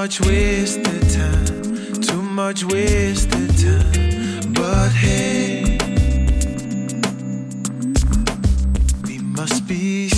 much wasted time, too much wasted time. But hey, we must be.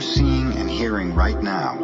Seeing and hearing right now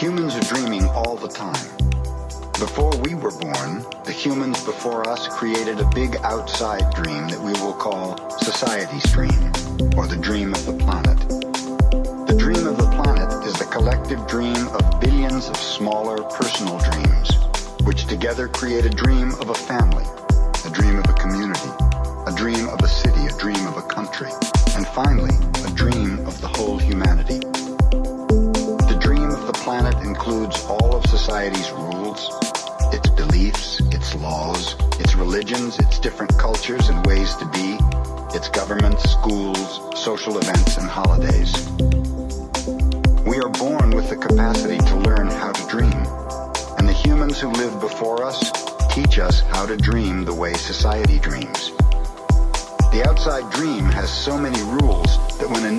Humans are dreaming all the time. Before we were born, the humans before us created a big outside dream that we will call society's dream, or the dream of the planet. The dream of the planet is the collective dream of billions of smaller personal dreams, which together create a dream of a family, includes all of society's rules, its beliefs, its laws, its religions, its different cultures and ways to be, its governments, schools, social events, and holidays. We are born with the capacity to learn how to dream, and the humans who lived before us teach us how to dream the way society dreams. The outside dream has so many rules that when a